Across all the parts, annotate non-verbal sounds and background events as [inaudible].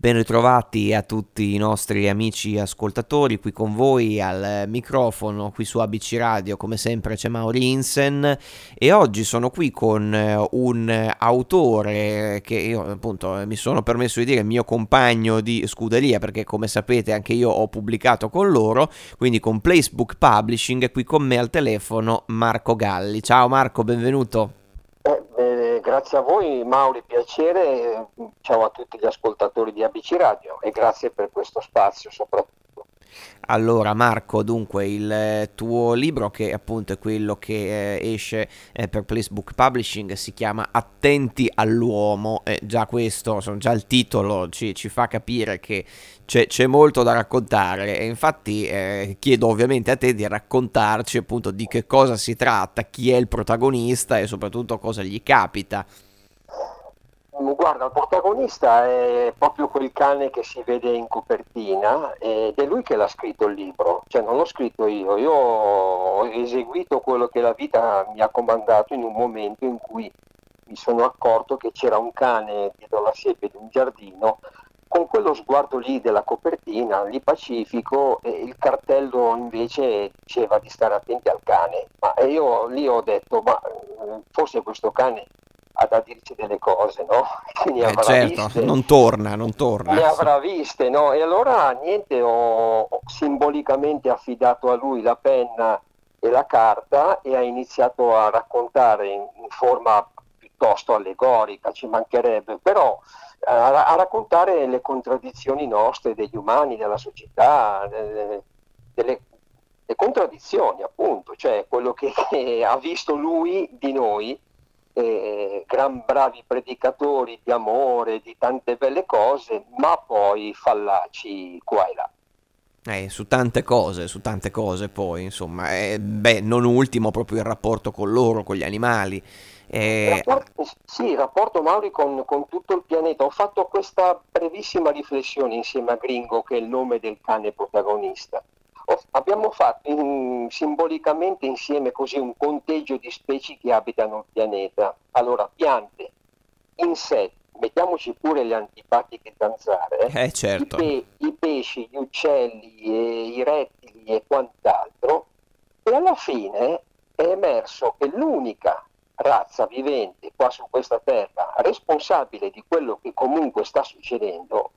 Ben ritrovati a tutti i nostri amici ascoltatori qui con voi al microfono qui su ABC Radio come sempre c'è Mauri Insen e oggi sono qui con eh, un autore che io appunto mi sono permesso di dire mio compagno di scuderia perché come sapete anche io ho pubblicato con loro quindi con Placebook Publishing qui con me al telefono Marco Galli. Ciao Marco, benvenuto. Grazie a voi Mauri, piacere, ciao a tutti gli ascoltatori di ABC Radio e grazie per questo spazio soprattutto. Allora Marco, dunque il eh, tuo libro che appunto è quello che eh, esce eh, per Placebook Publishing si chiama Attenti all'uomo e già questo, già il titolo ci, ci fa capire che c'è, c'è, molto da raccontare e infatti eh, chiedo ovviamente a te di raccontarci appunto di che cosa si tratta, chi è il protagonista e soprattutto cosa gli capita. Guarda, il protagonista è proprio quel cane che si vede in copertina ed è lui che l'ha scritto il libro, cioè non l'ho scritto io, io ho eseguito quello che la vita mi ha comandato in un momento in cui mi sono accorto che c'era un cane dietro la siepe di un giardino con quello sguardo lì della copertina, lì pacifico, e il cartello invece diceva di stare attenti al cane. Ma io lì ho detto, ma forse questo cane ha da dirci delle cose, no? [laughs] Quindi eh, certo, viste, non torna, non torna. Le avrà viste, no? E allora niente, ho, ho simbolicamente affidato a lui la penna e la carta e ha iniziato a raccontare in, in forma piuttosto allegorica, ci mancherebbe, però a, a, raccontare le contraddizioni nostre, degli umani, della società, delle, delle le contraddizioni appunto, cioè quello che, [laughs] che ha visto lui di noi eh, gran bravi predicatori di amore, di tante belle cose, ma poi fallaci qua e là. Eh, su tante cose, su tante cose poi, insomma, eh, beh, non ultimo proprio il rapporto con loro, con gli animali. Eh... Rapporto, sì, il rapporto Mauri con, con, tutto il pianeta. Ho fatto questa brevissima riflessione insieme a Gringo, che è il nome del cane protagonista abbiamo fatto in, simbolicamente insieme così un conteggio di specie che abitano il pianeta. Allora, piante, insetti, mettiamoci pure le antipatiche zanzare, eh, certo. i, pe- i, pesci, gli uccelli, i rettili e quant'altro, e alla fine è emerso che l'unica razza vivente qua su questa terra responsabile di quello che comunque sta succedendo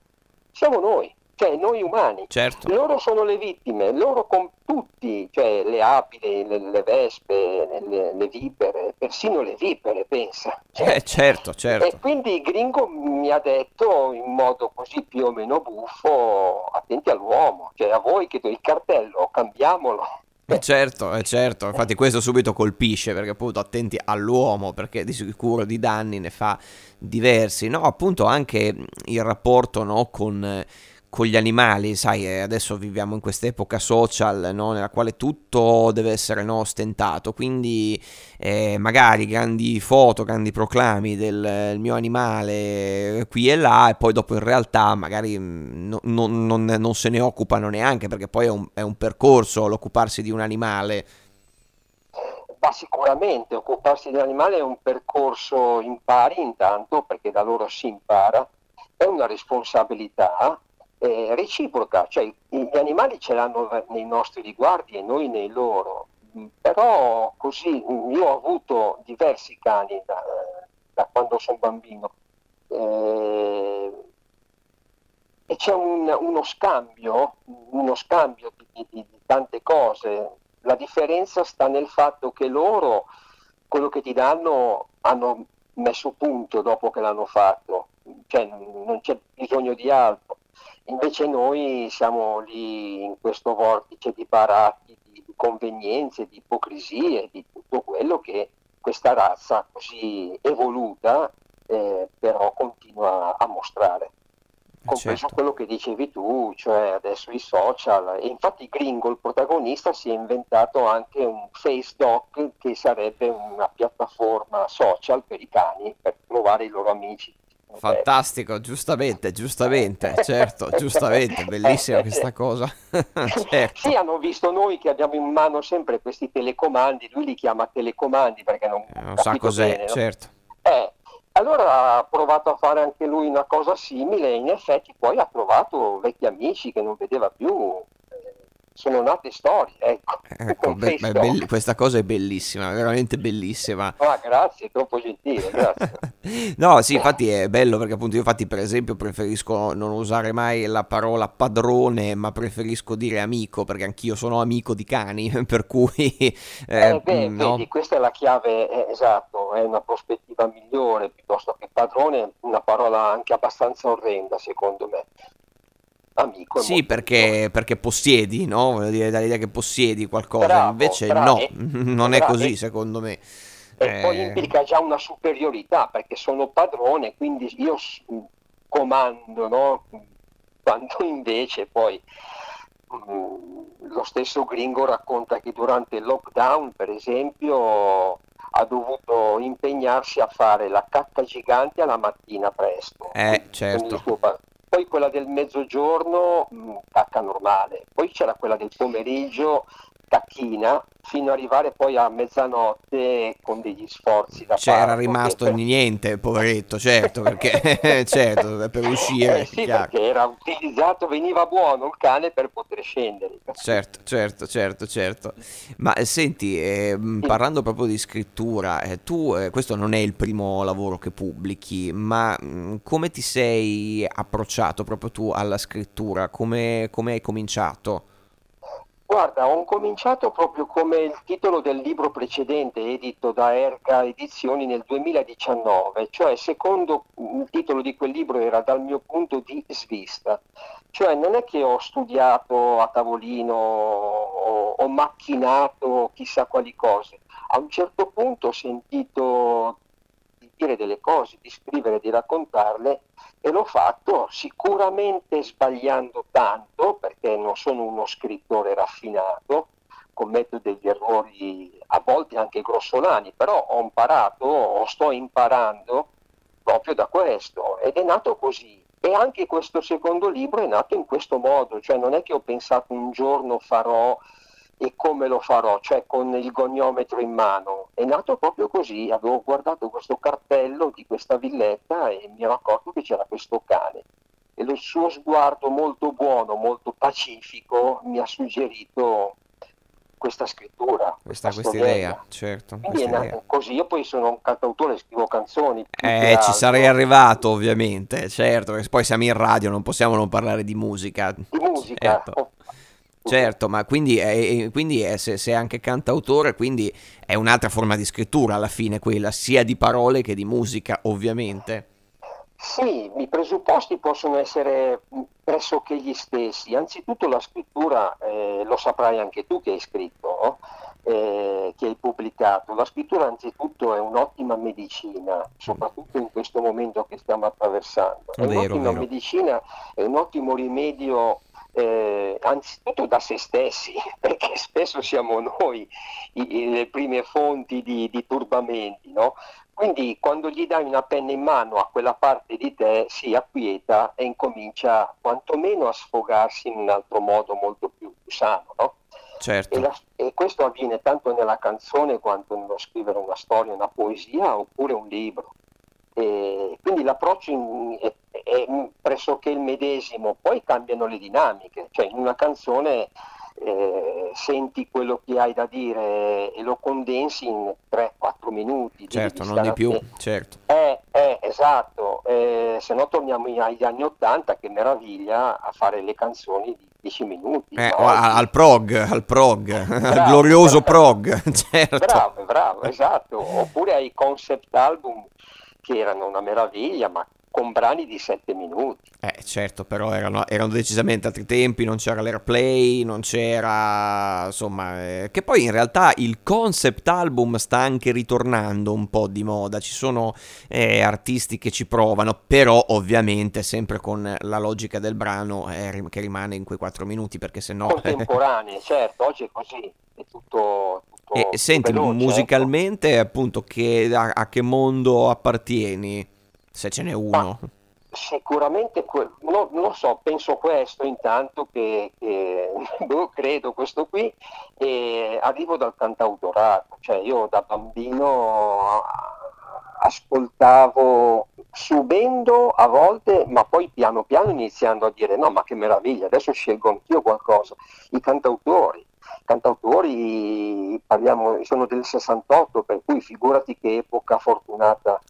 siamo noi cioè noi umani. Certo. Loro sono le vittime, loro con tutti, cioè le api, le, le vespe, le, le, vipere, persino le vipere, pensa. Cioè, eh, certo, certo. E quindi Gringo mi ha detto in modo così più o meno buffo, attenti all'uomo, cioè a voi che do il cartello, cambiamolo. Eh certo, eh certo, infatti questo subito colpisce perché appunto attenti all'uomo perché di sicuro di danni ne fa diversi, no appunto anche il rapporto no, con con gli animali, sai, eh, adesso viviamo in quest'epoca social no? nella quale tutto deve essere no, ostentato, quindi eh, magari grandi foto, grandi proclami del, mio animale qui e là e poi dopo in realtà magari mm, no, no, non, non, se ne occupano neanche perché poi è un, è un percorso l'occuparsi di un animale. Ma sicuramente occuparsi di un animale è un percorso impari intanto perché da loro si impara, è una responsabilità eh, reciproca, cioè gli animali ce l'hanno nei nostri riguardi e noi nei loro, però così io ho avuto diversi cani da, da quando sono bambino. Eh, e c'è un, uno scambio, uno scambio di, di, di tante cose, la differenza sta nel fatto che loro quello che ti danno hanno messo punto dopo che l'hanno fatto, cioè non c'è bisogno di altro. Invece noi siamo lì in questo vortice di baratti, di convenienze, di ipocrisie, di tutto quello che questa razza così evoluta eh, però continua a mostrare. Compreso certo. quello che dicevi tu, cioè adesso i social. E infatti Gringo, il protagonista, si è inventato anche un FaceDoc che sarebbe una piattaforma social per i cani per trovare i loro amici Fantastico, giustamente, giustamente, certo, giustamente, bellissima questa cosa. [laughs] certo. Sì, hanno visto noi che abbiamo in mano sempre questi telecomandi, lui li chiama telecomandi perché non, eh, non sa cos'è, bene, no? certo. Eh, allora ha provato a fare anche lui una cosa simile e in effetti poi ha trovato vecchi amici che non vedeva più sono nate storie. Ecco, [laughs] ecco be- be- belli- questa cosa è bellissima, veramente bellissima. Ah, grazie, troppo gentile, grazie. [laughs] no, sì, infatti è bello perché appunto io infatti per esempio preferisco non usare mai la parola padrone, ma preferisco dire amico perché anch'io sono amico di cani, [laughs] per cui... Eh, eh, beh, no? vedi, questa è la chiave, eh, esatto, è una prospettiva migliore piuttosto che padrone, una parola anche abbastanza orrenda secondo me amico. Sì, perché, perché, possiedi, no? Voglio dire, dall'idea che possiedi qualcosa, bravo, invece bravo, no, eh, [laughs] non bravo, è così secondo me. E eh... poi implica già una superiorità, perché sono padrone, quindi io comando, no? Quando invece poi mh, lo stesso Gringo racconta che durante il lockdown, per esempio, ha dovuto impegnarsi a fare la cacca gigante alla mattina presto. Eh, certo poi quella del mezzogiorno mh, mm, cacca normale, poi c'era quella del pomeriggio cacchina fino ad arrivare poi a mezzanotte con degli sforzi da C'era parto, rimasto per... niente, poveretto, certo, perché [laughs] [laughs] certo, per uscire. Eh sì, perché era utilizzato, veniva buono il cane per poter scendere. Certo, certo, certo, certo. Ma eh, senti, eh, parlando proprio di scrittura, eh, tu, eh, questo non è il primo lavoro che pubblichi, ma mh, mm, come ti sei approcciato proprio tu alla scrittura? Come, come hai cominciato? Guarda, ho cominciato proprio come il titolo del libro precedente edito da Erga Edizioni nel 2019, cioè secondo il titolo di quel libro era dal mio punto di svista, cioè non è che ho studiato a tavolino o ho macchinato chissà quali cose, a un certo punto ho sentito dire delle cose, di scrivere, di raccontarle e l'ho fatto sicuramente sbagliando tanto perché non sono uno scrittore raffinato, commetto degli errori a volte anche grossolani, però ho imparato o sto imparando proprio da questo ed è nato così. E anche questo secondo libro è nato in questo modo, cioè non è che ho pensato un giorno farò e come lo farò, cioè con il goniometro in mano. È nato proprio così, avevo guardato questo cartello di questa villetta e mi ero accorto che c'era questo cane. E il suo sguardo molto buono, molto pacifico, mi ha suggerito questa scrittura. Questa, questa idea, certo. Quindi questa è idea. così, io poi sono un cantautore, scrivo canzoni. Eh, ci sarei arrivato ovviamente, certo, perché poi siamo in radio, non possiamo non parlare di musica. Di musica, certo. Certo, ma quindi, è, quindi è, se, se, è anche cantautore, quindi è un'altra forma di scrittura alla fine quella, sia di parole che di musica, ovviamente. Sì, i presupposti possono essere pressoché gli stessi. Anzitutto la scrittura, eh, lo saprai anche tu che hai scritto, no? eh, che hai pubblicato. La scrittura anzitutto è un'ottima medicina, soprattutto in questo momento che stiamo attraversando. È vero, un'ottima vero. medicina, è un ottimo rimedio eh, anzitutto da se stessi, [laughs] perché spesso siamo noi i, i, le prime fonti di, di turbamenti, no? Quindi quando gli dai una penna in mano a quella parte di te si acquieta e incomincia quantomeno a sfogarsi in un altro modo molto più sano. No? Certo. E, la, e, questo avviene tanto nella canzone quanto nello scrivere una storia, una poesia oppure un libro. E quindi l'approccio in, è, è, pressoché il medesimo, poi cambiano le dinamiche, cioè in una canzone eh, senti quello che hai da dire e lo condensi in 3-4 minuti. Certo, non di più, certo. Eh, eh, esatto, eh, se no torniamo agli anni 80, che meraviglia a fare le canzoni di 10 minuti. Eh, no? al prog, al prog, bravo, al glorioso bravo, prog, [laughs] certo. Bravo, bravo, esatto, oppure ai concept album che erano una meraviglia, ma con brani di 7 minuti. Eh certo, però erano, erano, decisamente altri tempi, non c'era l'airplay, non c'era... insomma... Eh, che poi in realtà il concept album sta anche ritornando un po' di moda, ci sono eh, artisti che ci provano, però ovviamente sempre con la logica del brano eh, che rimane in quei 4 minuti, perché se no... Contemporanei, [laughs] certo, oggi è così, è tutto... E senti, veloce, ecco. musicalmente appunto che, a, a che mondo appartieni? Se ce n'è uno. Ma sicuramente, no, non so, penso questo intanto che, che [laughs] boh, credo questo qui, e arrivo dal cantautorato, cioè io da bambino ascoltavo subendo a volte, ma poi piano piano iniziando a dire no, ma che meraviglia, adesso scelgo anch'io qualcosa. I cantautori, cantautori parliamo, sono del 68, per cui figurati che epoca fortunata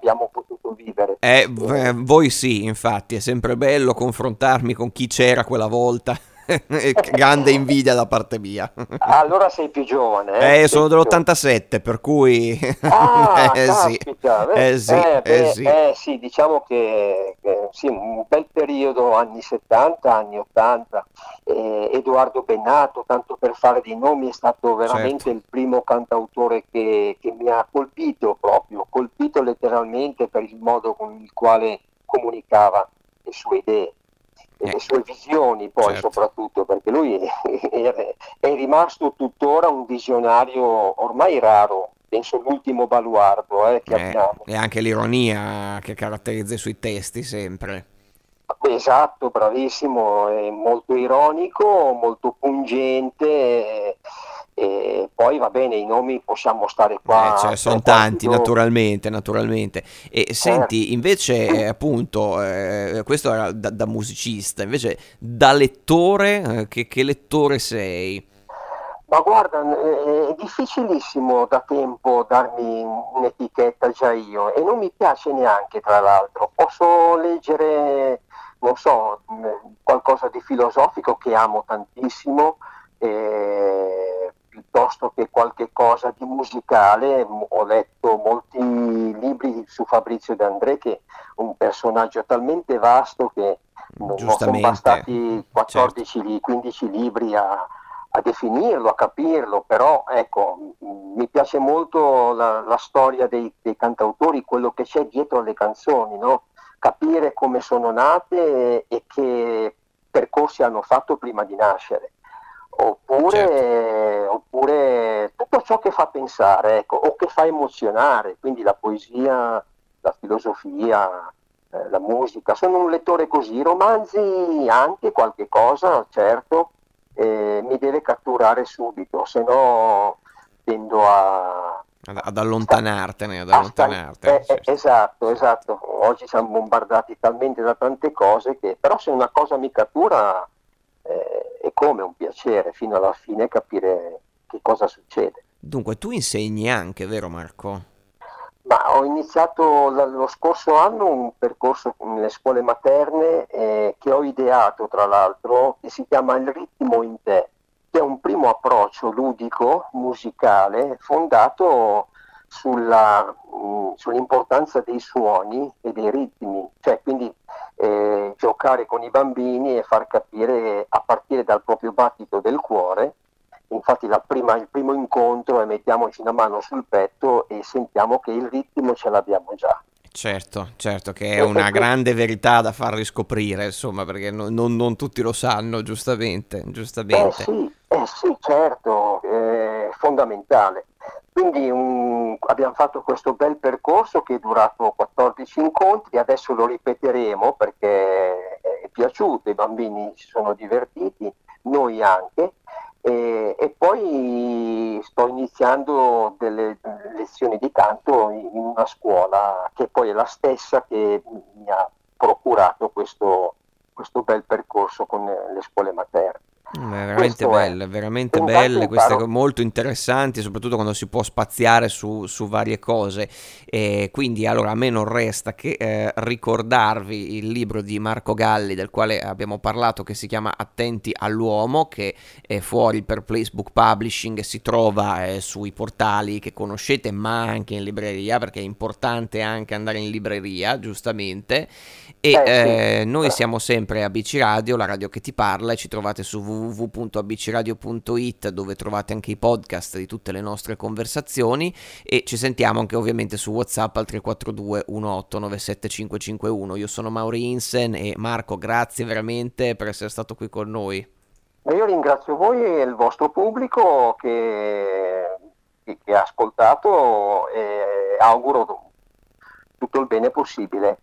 abbiamo potuto vivere. Eh, voi sì, infatti, è sempre bello confrontarmi con chi c'era quella volta. [laughs] grande invidia da parte mia. allora sei più giovane. Eh, eh sono dell'87, per cui... Ah, [laughs] eh, caspita, eh, sì, eh, beh, eh, sì. Eh, sì, diciamo che, sì, un bel periodo, anni 70, anni 80. Edoardo Bennato, tanto per fare dei nomi, è stato veramente certo. il primo cantautore che, che mi ha colpito proprio, colpito letteralmente per il modo con il quale comunicava le sue idee e le sue visioni poi certo. soprattutto perché lui è, è, rimasto tuttora un visionario ormai raro penso l'ultimo baluardo eh, che eh, abbiamo e anche l'ironia che caratterizza i suoi testi sempre esatto bravissimo è molto ironico molto pungente e poi va bene, i nomi possiamo stare qua. Eh, cioè, sono tanti, giorni. naturalmente, naturalmente. E eh. senti, invece, eh, appunto, eh, questo era da, da, musicista, invece da lettore, eh, che, che, lettore sei? Ma guarda, è difficilissimo da tempo darmi un'etichetta già io e non mi piace neanche, tra l'altro. Posso leggere, non so, qualcosa di filosofico che amo tantissimo. Eh, piuttosto che qualche cosa di musicale. Ho letto molti libri su Fabrizio De André, che è un personaggio talmente vasto che non sono bastati 14, certo. 15 libri a, a, definirlo, a capirlo, però ecco, mi piace molto la, la storia dei, dei, cantautori, quello che c'è dietro alle canzoni, no? capire come sono nate e, e che percorsi hanno fatto prima di nascere oppure, certo. Oppure, tutto ciò che fa pensare ecco, o che fa emozionare, quindi la poesia, la filosofia, eh, la musica. Sono un lettore così, romanzi anche qualche cosa, certo, eh, mi deve catturare subito, se no tendo a... Ad, allontanartene, ad allontanartene. Eh, certo. esatto, esatto. Oggi siamo bombardati talmente da tante cose che però se una cosa mi cattura eh, è come un piacere fino alla fine capire che cosa succede. Dunque, tu insegni anche, vero Marco? Ma ho iniziato lo scorso anno un percorso nelle scuole materne eh, che ho ideato tra l'altro che si chiama Il ritmo in te, che è un primo approccio ludico, musicale, fondato sulla, mh, mm, sull'importanza dei suoni e dei ritmi, cioè quindi eh, giocare con i bambini e far capire a partire dal proprio battito del cuore. Infatti prima, il primo incontro è mettiamoci una mano sul petto e sentiamo che il ritmo ce l'abbiamo già. Certo, certo, che è una grande verità da far riscoprire, insomma, perché non, non, non tutti lo sanno, giustamente. giustamente. Eh sì, eh sì certo, è fondamentale. Quindi un, abbiamo fatto questo bel percorso che è durato 14 incontri, adesso lo ripeteremo perché è piaciuto, i bambini si sono divertiti, noi anche, e, e poi sto iniziando delle lezioni di canto in una scuola che poi è la stessa che mi ha procurato questo, questo bel percorso con le scuole materne. Mm, veramente belle, veramente belle, queste molto interessanti, soprattutto quando si può spaziare su, su varie cose. E quindi allora a me non resta che eh, ricordarvi il libro di Marco Galli del quale abbiamo parlato che si chiama Attenti all'uomo, che è fuori per Placebook Publishing e si trova eh, sui portali che conoscete, ma anche in libreria, perché è importante anche andare in libreria, giustamente. E eh, noi siamo sempre a BC Radio, la radio che ti parla, e ci trovate su www.abcradio.it dove trovate anche i podcast di tutte le nostre conversazioni e ci sentiamo anche ovviamente su WhatsApp al 342 1897551. Io sono Mauri Insen e Marco, grazie veramente per essere stato qui con noi. Io ringrazio voi e il vostro pubblico che, che ha ascoltato e auguro tutto il bene possibile.